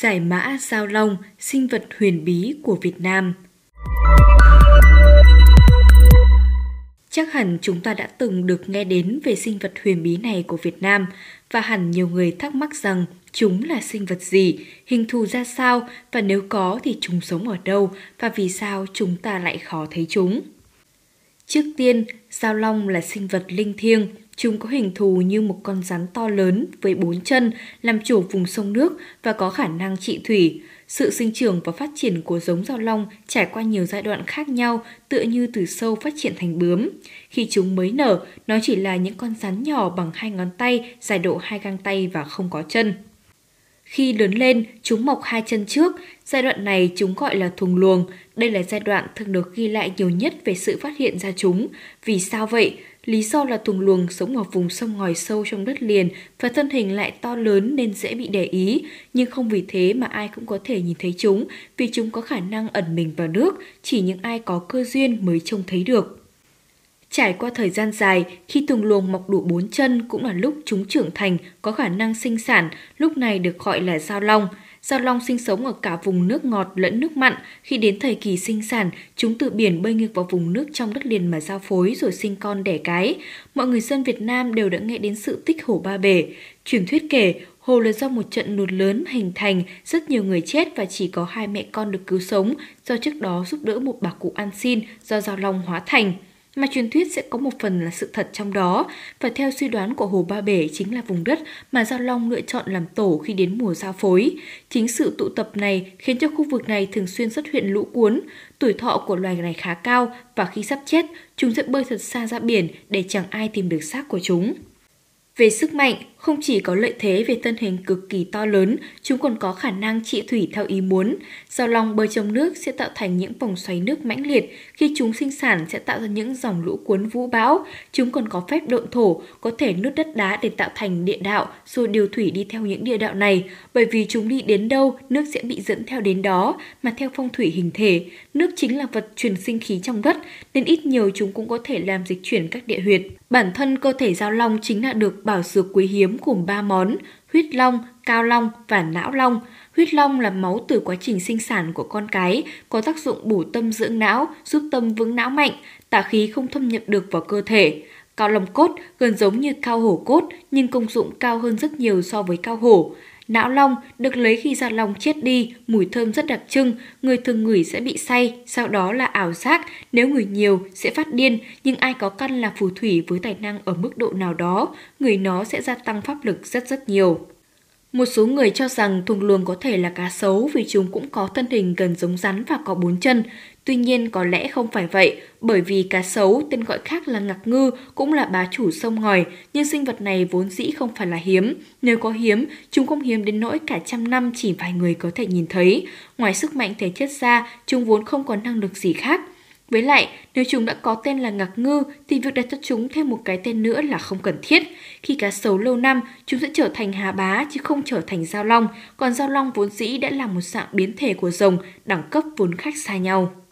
Giải mã Giao Long, sinh vật huyền bí của Việt Nam. Chắc hẳn chúng ta đã từng được nghe đến về sinh vật huyền bí này của Việt Nam và hẳn nhiều người thắc mắc rằng chúng là sinh vật gì, hình thù ra sao và nếu có thì chúng sống ở đâu và vì sao chúng ta lại khó thấy chúng. Trước tiên, giao long là sinh vật linh thiêng, Chúng có hình thù như một con rắn to lớn với bốn chân, làm chủ vùng sông nước và có khả năng trị thủy. Sự sinh trưởng và phát triển của giống giao long trải qua nhiều giai đoạn khác nhau, tựa như từ sâu phát triển thành bướm. Khi chúng mới nở, nó chỉ là những con rắn nhỏ bằng hai ngón tay, dài độ hai găng tay và không có chân. Khi lớn lên, chúng mọc hai chân trước. Giai đoạn này chúng gọi là thùng luồng. Đây là giai đoạn thường được ghi lại nhiều nhất về sự phát hiện ra chúng. Vì sao vậy? Lý do là thùng luồng sống ở vùng sông ngòi sâu trong đất liền và thân hình lại to lớn nên dễ bị để ý, nhưng không vì thế mà ai cũng có thể nhìn thấy chúng vì chúng có khả năng ẩn mình vào nước, chỉ những ai có cơ duyên mới trông thấy được. Trải qua thời gian dài, khi thùng luồng mọc đủ bốn chân cũng là lúc chúng trưởng thành, có khả năng sinh sản, lúc này được gọi là giao long – Giao long sinh sống ở cả vùng nước ngọt lẫn nước mặn. Khi đến thời kỳ sinh sản, chúng từ biển bơi ngược vào vùng nước trong đất liền mà giao phối rồi sinh con đẻ cái. Mọi người dân Việt Nam đều đã nghe đến sự tích hồ Ba Bể. Truyền thuyết kể, hồ là do một trận lụt lớn hình thành, rất nhiều người chết và chỉ có hai mẹ con được cứu sống do trước đó giúp đỡ một bà cụ ăn xin do giao long hóa thành mà truyền thuyết sẽ có một phần là sự thật trong đó và theo suy đoán của Hồ Ba Bể chính là vùng đất mà Giao Long lựa chọn làm tổ khi đến mùa giao phối. Chính sự tụ tập này khiến cho khu vực này thường xuyên xuất hiện lũ cuốn, tuổi thọ của loài này khá cao và khi sắp chết, chúng sẽ bơi thật xa ra biển để chẳng ai tìm được xác của chúng. Về sức mạnh, không chỉ có lợi thế về thân hình cực kỳ to lớn, chúng còn có khả năng trị thủy theo ý muốn. Giao long bơi trong nước sẽ tạo thành những vòng xoáy nước mãnh liệt, khi chúng sinh sản sẽ tạo ra những dòng lũ cuốn vũ bão. Chúng còn có phép độn thổ, có thể nuốt đất đá để tạo thành địa đạo, rồi điều thủy đi theo những địa đạo này. Bởi vì chúng đi đến đâu, nước sẽ bị dẫn theo đến đó, mà theo phong thủy hình thể, nước chính là vật truyền sinh khí trong đất, nên ít nhiều chúng cũng có thể làm dịch chuyển các địa huyệt. Bản thân cơ thể giao long chính là được bảo dược quý hiếm gồm 3 món, huyết long, cao long và não long. Huyết long là máu từ quá trình sinh sản của con cái, có tác dụng bổ tâm dưỡng não, giúp tâm vững não mạnh, tà khí không thâm nhập được vào cơ thể. Cao long cốt gần giống như cao hổ cốt nhưng công dụng cao hơn rất nhiều so với cao hổ. Não long được lấy khi da long chết đi, mùi thơm rất đặc trưng, người thường ngửi sẽ bị say, sau đó là ảo giác, nếu ngửi nhiều sẽ phát điên, nhưng ai có căn là phù thủy với tài năng ở mức độ nào đó, người nó sẽ gia tăng pháp lực rất rất nhiều. Một số người cho rằng thùng luồng có thể là cá sấu vì chúng cũng có thân hình gần giống rắn và có bốn chân. Tuy nhiên có lẽ không phải vậy, bởi vì cá sấu, tên gọi khác là ngạc ngư, cũng là bá chủ sông ngòi, nhưng sinh vật này vốn dĩ không phải là hiếm. Nếu có hiếm, chúng không hiếm đến nỗi cả trăm năm chỉ vài người có thể nhìn thấy. Ngoài sức mạnh thể chất ra, chúng vốn không có năng lực gì khác. Với lại, nếu chúng đã có tên là ngạc ngư thì việc đặt cho chúng thêm một cái tên nữa là không cần thiết. Khi cá sấu lâu năm, chúng sẽ trở thành hà bá chứ không trở thành giao long, còn giao long vốn dĩ đã là một dạng biến thể của rồng, đẳng cấp vốn khác xa nhau.